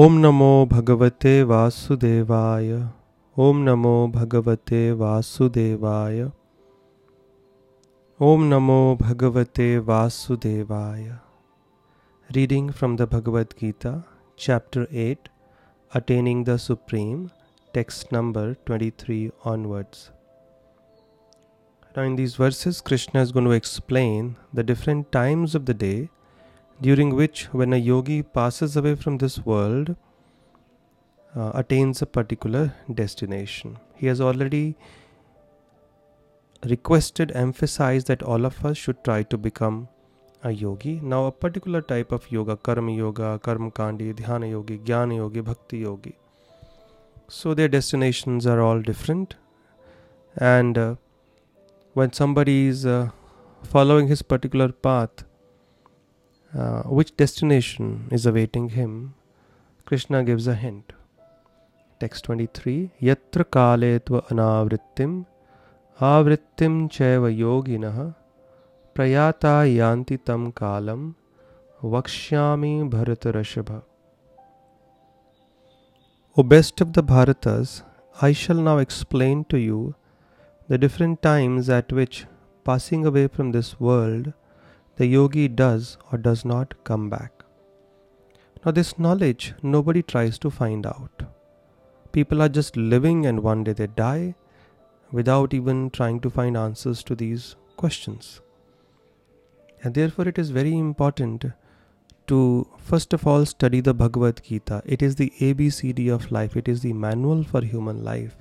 ॐ नमो भगवते वासुदेवाय ॐ नमो भगवते वासुदेवाय ॐ नमो भगवते वासुदेवाय Reading from the Bhagavad Gita, Chapter 8 Attaining the Supreme, text number 23 onwards. Now, in these verses, Krishna is going to explain the different times of the day during which, when a yogi passes away from this world, uh, attains a particular destination. He has already requested, emphasized that all of us should try to become a yogi. Now, a particular type of yoga, karma yoga, karma kandi, dhyana yogi, jnana yogi, bhakti yogi. So, their destinations are all different. And uh, when somebody is uh, following his particular path, uh, which destination is awaiting him, Krishna gives a hint. Text 23 Yatra kale anavrittim avrittim chaiva yoginah prayata yanti tam kalam vakshyami bharatarashabha. O best of the Bharatas, I shall now explain to you the different times at which, passing away from this world, the yogi does or does not come back. Now, this knowledge nobody tries to find out. People are just living and one day they die without even trying to find answers to these questions. And therefore, it is very important to first of all study the Bhagavad Gita. It is the ABCD of life, it is the manual for human life.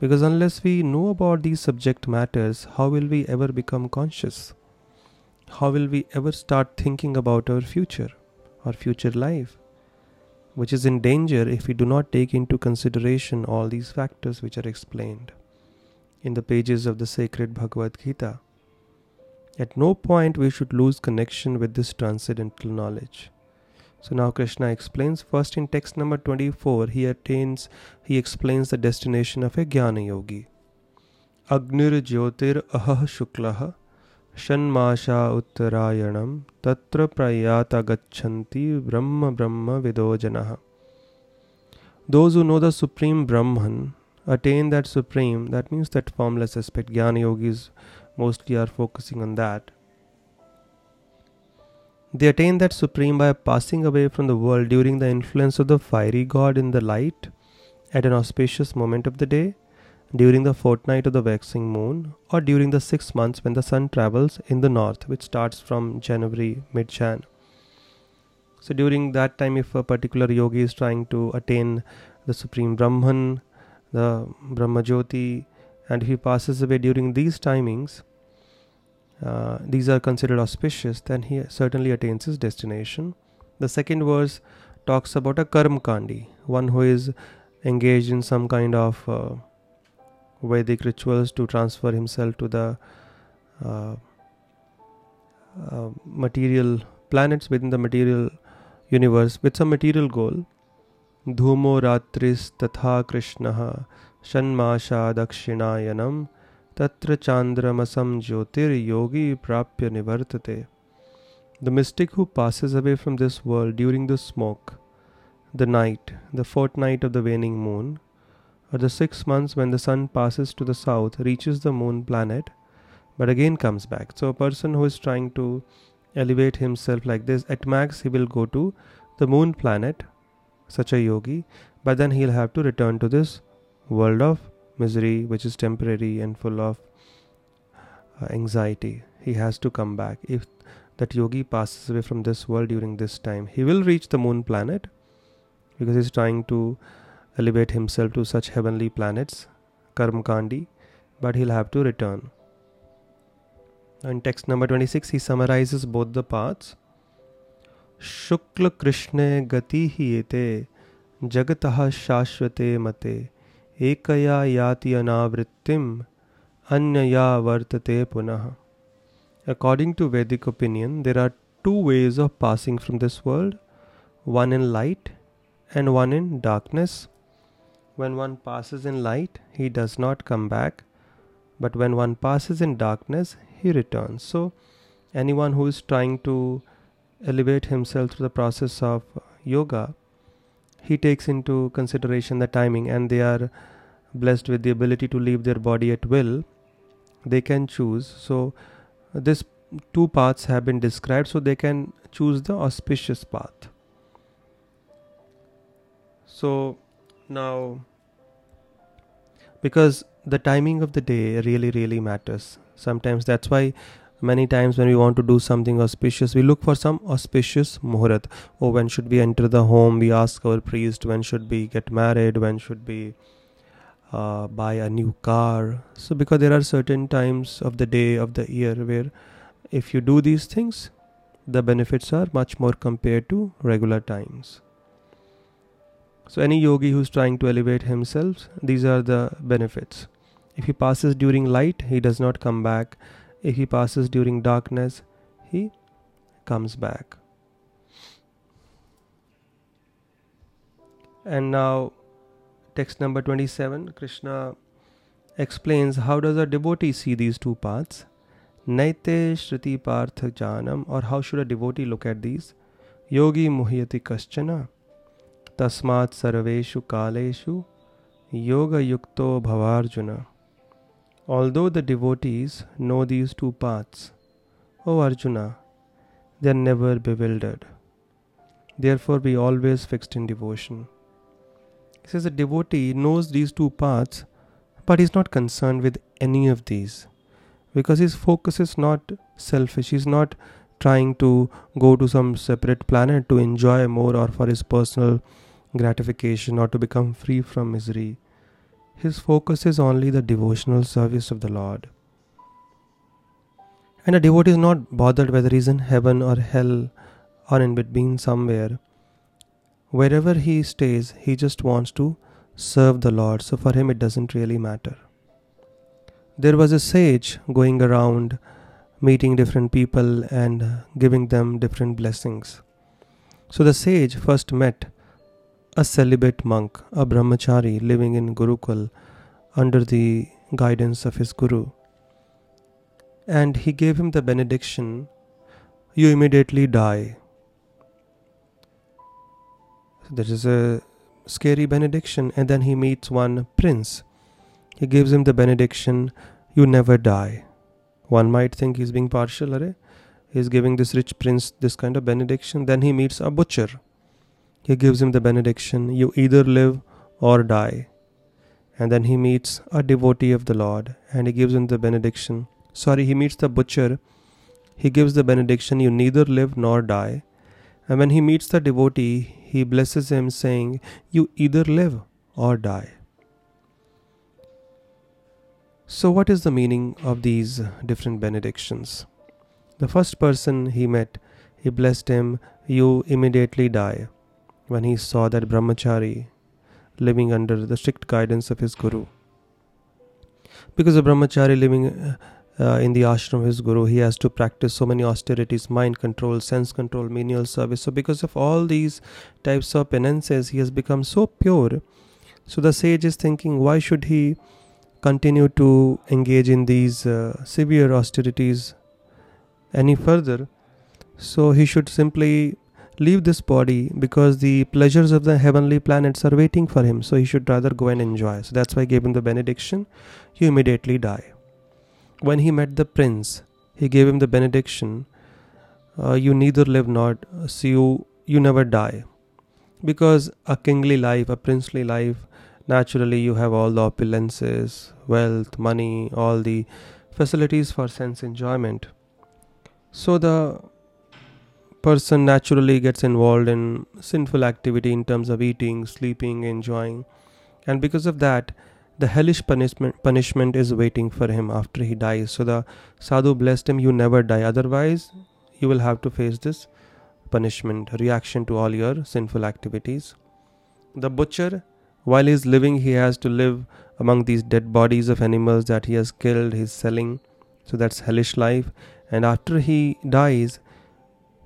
Because unless we know about these subject matters, how will we ever become conscious? How will we ever start thinking about our future, our future life, which is in danger if we do not take into consideration all these factors which are explained in the pages of the sacred Bhagavad Gita. At no point we should lose connection with this transcendental knowledge. So now Krishna explains first in text number 24 he attains he explains the destination of a jnana yogi. Agnir Jyotir Ahah Shuklaha षण्माषा उत्तरायणं तत्र प्रयात गति ब्रह्म ब्रह्म विदो जनः। Those who know the supreme Brahman attain that supreme that means that formless aspect jnana yoga is mostly are focusing on that they attain that supreme by passing away from the world during the influence of the fiery god in the light at an auspicious moment of the day during the fortnight of the waxing moon or during the six months when the sun travels in the north, which starts from January mid Jan. So, during that time, if a particular yogi is trying to attain the supreme Brahman, the Brahmajyoti, and if he passes away during these timings, uh, these are considered auspicious, then he certainly attains his destination. The second verse talks about a Karm Kandi, one who is engaged in some kind of uh, Vedic rituals to transfer himself to the uh, uh, material planets within the material universe with some material goal. Dhumo Ratris Tatha Krishna Shanmasha Dakshinayanam Tatra Chandramasam Jyotir Yogi Prapya Nivartate. The mystic who passes away from this world during the smoke, the night, the fortnight of the waning moon, or the six months when the sun passes to the south, reaches the moon planet, but again comes back. So, a person who is trying to elevate himself like this, at max, he will go to the moon planet, such a yogi, but then he'll have to return to this world of misery, which is temporary and full of uh, anxiety. He has to come back. If that yogi passes away from this world during this time, he will reach the moon planet because he's trying to elevate himself to such heavenly planets, Karmakandi, but he'll have to return. In text number 26, he summarizes both the paths. Shukla Krishna gati hi ete jagatah shashvate mate ekaya yati anavrittim anyaya vartate punah. According to Vedic opinion, there are two ways of passing from this world one in light and one in darkness. When one passes in light, he does not come back, but when one passes in darkness, he returns. So, anyone who is trying to elevate himself through the process of yoga, he takes into consideration the timing and they are blessed with the ability to leave their body at will. They can choose. So this two paths have been described. So they can choose the auspicious path. So now because the timing of the day really really matters. Sometimes that's why many times when we want to do something auspicious we look for some auspicious muhurat oh when should we enter the home? We ask our priest when should we get married? When should we uh, buy a new car? So because there are certain times of the day of the year where if you do these things the benefits are much more compared to regular times so any yogi who's trying to elevate himself these are the benefits if he passes during light he does not come back if he passes during darkness, he comes back. And now, text number 27, Krishna explains how does a devotee see these two paths. Naite Shruti Partha Janam, or how should a devotee look at these? Yogi Muhyati Kaschana, Tasmat Sarveshu Kaleshu, Yoga Yukto Bhavarjuna. Although the devotees know these two paths, O Arjuna, they are never bewildered. Therefore, be always fixed in devotion. He says the devotee knows these two paths, but is not concerned with any of these because his focus is not selfish. He's not trying to go to some separate planet to enjoy more or for his personal gratification or to become free from misery. His focus is only the devotional service of the Lord. And a devotee is not bothered whether he is in heaven or hell or in between somewhere. Wherever he stays, he just wants to serve the Lord, so for him it doesn't really matter. There was a sage going around meeting different people and giving them different blessings. So the sage first met a celibate monk, a brahmachari living in Gurukul under the guidance of his guru. And he gave him the benediction you immediately die. That is a scary benediction. And then he meets one prince. He gives him the benediction you never die. One might think he's being partial, are? He's giving this rich prince this kind of benediction. Then he meets a butcher he gives him the benediction you either live or die. And then he meets a devotee of the Lord and he gives him the benediction. Sorry, he meets the butcher. He gives the benediction you neither live nor die. And when he meets the devotee, he blesses him, saying, You either live or die. So, what is the meaning of these different benedictions? The first person he met, he blessed him, You immediately die when he saw that brahmachari living under the strict guidance of his guru. Because a brahmachari living uh, in the ashram of his guru, he has to practice so many austerities, mind control, sense control, menial service. So, because of all these types of penances, he has become so pure. So, the sage is thinking, why should he continue to engage in these uh, severe austerities any further? So, he should simply leave this body because the pleasures of the heavenly planets are waiting for him, so he should rather go and enjoy. So that's why I gave him the benediction you immediately die. When he met the prince, he gave him the benediction uh, you neither live nor see you, you never die. Because a kingly life, a princely life, naturally you have all the opulences, wealth, money, all the facilities for sense enjoyment. So the person naturally gets involved in sinful activity in terms of eating, sleeping, enjoying. And because of that, the hellish punishment, punishment is waiting for him after he dies. So the sadhu blessed him, you never die. Otherwise, you will have to face this punishment, reaction to all your sinful activities. The butcher, while he's living, he has to live among these dead bodies of animals that he has killed, he's selling. So that's hellish life. And after he dies,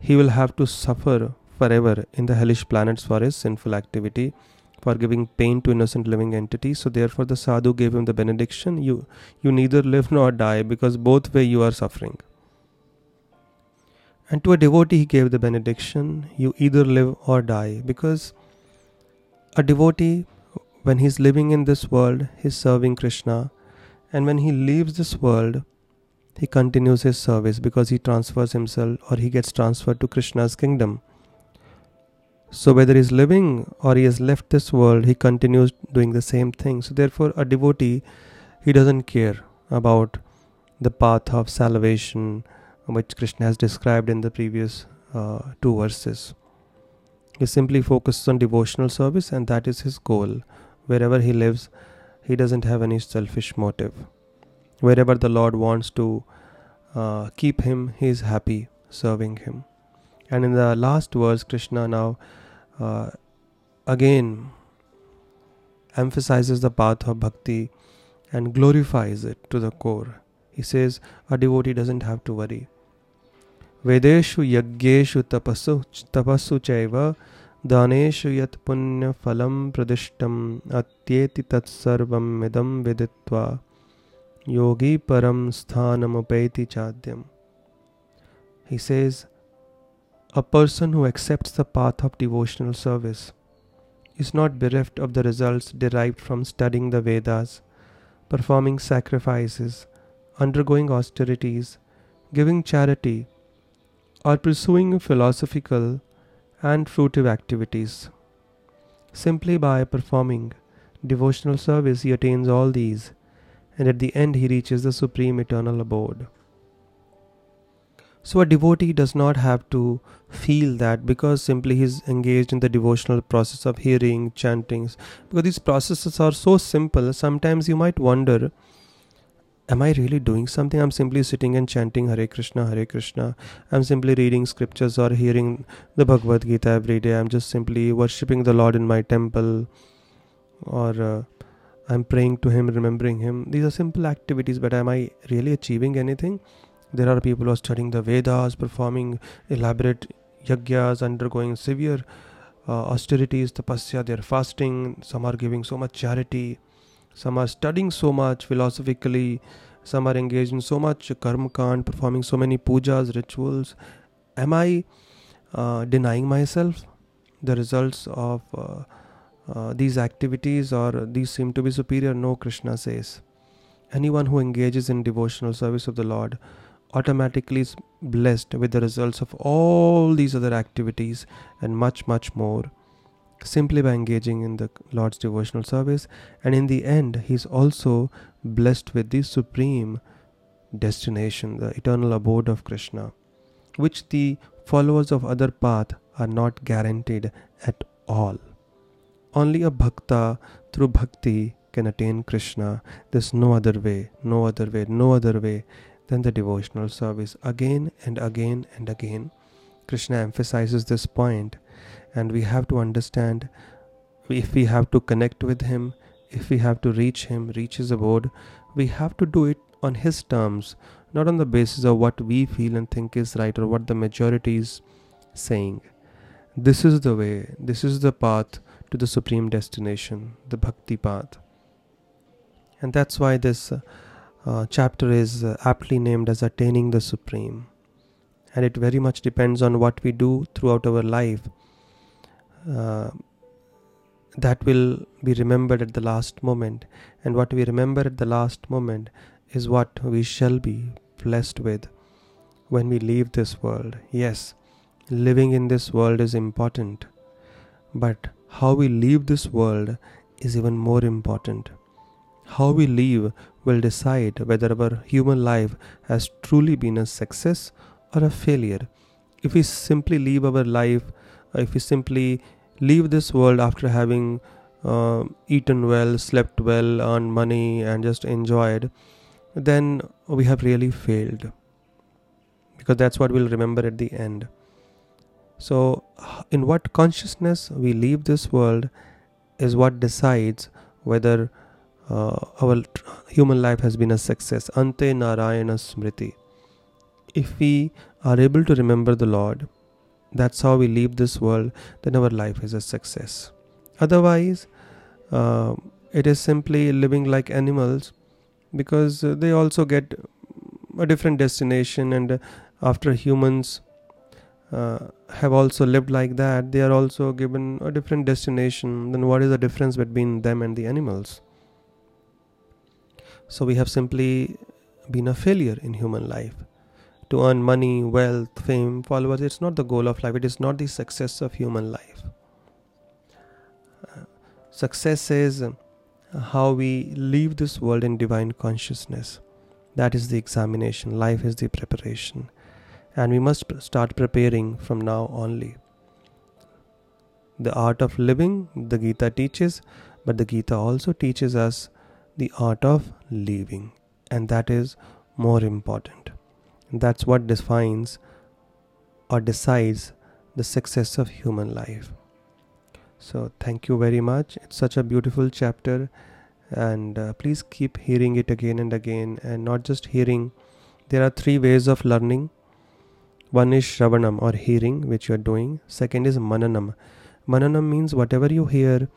he will have to suffer forever in the hellish planets for his sinful activity for giving pain to innocent living entities. So therefore the sadhu gave him the benediction you you neither live nor die because both way you are suffering. And to a devotee he gave the benediction you either live or die because A devotee, when he's living in this world, he's serving Krishna, and when he leaves this world, he continues his service because he transfers himself or he gets transferred to Krishna's kingdom. So, whether he's living or he has left this world, he continues doing the same thing. So, therefore, a devotee, he doesn't care about the path of salvation which Krishna has described in the previous uh, two verses. He simply focuses on devotional service, and that is his goal. Wherever he lives, he doesn't have any selfish motive. Wherever the Lord wants to uh, keep him, he is happy serving him. And in the last verse, Krishna now uh, again emphasizes the path of bhakti and glorifies it to the core. He says a devotee doesn't have to worry. वेदेषु यज्ञेषु तपस्सु तपस्सु चैव दानेषु यत् पुण्यफलं प्रदिष्टम् अत्येति तत्सर्वम् इदं विदित्वा Yogi Param sthanam Sthanamapeti Chadyam. He says, A person who accepts the path of devotional service is not bereft of the results derived from studying the Vedas, performing sacrifices, undergoing austerities, giving charity, or pursuing philosophical and fruitive activities. Simply by performing devotional service, he attains all these and at the end, he reaches the supreme eternal abode. So, a devotee does not have to feel that because simply he's engaged in the devotional process of hearing, chantings, because these processes are so simple, sometimes you might wonder am I really doing something? I'm simply sitting and chanting Hare Krishna, Hare Krishna. I'm simply reading scriptures or hearing the Bhagavad Gita every day. I'm just simply worshipping the Lord in my temple or uh, I'm praying to Him, remembering Him. These are simple activities, but am I really achieving anything? There are people who are studying the Vedas, performing elaborate yagyas, undergoing severe uh, austerities, tapasya, they're fasting, some are giving so much charity. Some are studying so much philosophically. Some are engaged in so much karma kand performing so many pujas rituals. Am i uh, denying myself the results of uh, uh, these activities or these seem to be superior no krishna says anyone who engages in devotional service of the lord automatically is blessed with the results of all these other activities and much much more simply by engaging in the Lord's devotional service, and in the end, he is also blessed with the supreme destination, the eternal abode of Krishna, which the followers of other path are not guaranteed at all. Only a bhakta through bhakti can attain Krishna. There's no other way, no other way, no other way than the devotional service. Again and again and again, Krishna emphasizes this point and we have to understand if we have to connect with him if we have to reach him reach his abode we have to do it on his terms not on the basis of what we feel and think is right or what the majority is saying this is the way this is the path to the supreme destination the bhakti path. And that's why this uh, uh, chapter is uh, aptly named as attaining the supreme. And it very much depends on what we do throughout our life uh, that will be remembered at the last moment. And what we remember at the last moment is what we shall be blessed with when we leave this world. Yes living in this world is important but how we leave this world is even more important how we leave will decide whether our human life has truly been a success or a failure if we simply leave our life if we simply leave this world after having uh, eaten well, slept well, earned money, and just enjoyed, then we have really failed. Because that's what we'll remember at the end. So, in what consciousness we leave this world is what decides whether uh, our human life has been a success. Ante Narayana Smriti. If we are able to remember the Lord, that's how we leave this world, then our life is a success. Otherwise, uh, it is simply living like animals because they also get a different destination, and after humans uh, have also lived like that, they are also given a different destination. Then, what is the difference between them and the animals? So, we have simply been a failure in human life. To earn money, wealth, fame, followers, it's not the goal of life, it is not the success of human life. Uh, success is how we leave this world in divine consciousness. That is the examination. Life is the preparation. And we must start preparing from now only. The art of living, the Gita teaches, but the Gita also teaches us the art of living. And that is more important. That's what defines or decides the success of human life. So, thank you very much. It's such a beautiful chapter, and uh, please keep hearing it again and again, and not just hearing. There are three ways of learning one is Shravanam or hearing, which you are doing, second is Mananam. Mananam means whatever you hear,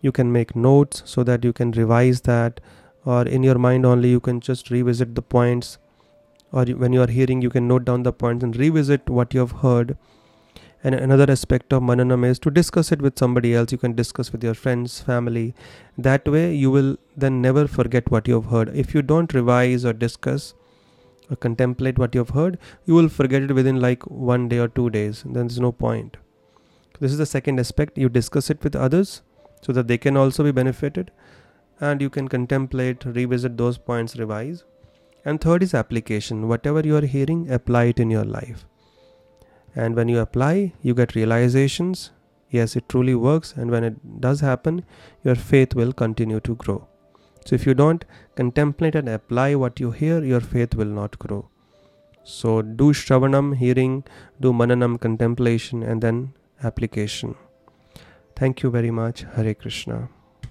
you can make notes so that you can revise that, or in your mind only, you can just revisit the points, or when you are hearing, you can note down the points and revisit what you have heard. And another aspect of mananam is to discuss it with somebody else. You can discuss with your friends family. That way you will then never forget what you have heard. If you don't revise or discuss Uh, contemplate what you have heard you will forget it within like one day or two days. Then there's no point. This is the second aspect. You discuss it with others so that they can also be benefited and you can contemplate revisit those points revise. And third is application. Whatever you are hearing apply it in your life. And when you apply you get realizations. Yes it truly works. And when it does happen your faith will continue to grow so if you don't contemplate and apply what you hear your faith will not grow. So do shravanam hearing do mananam contemplation and then application. Thank you very much. Hare krishna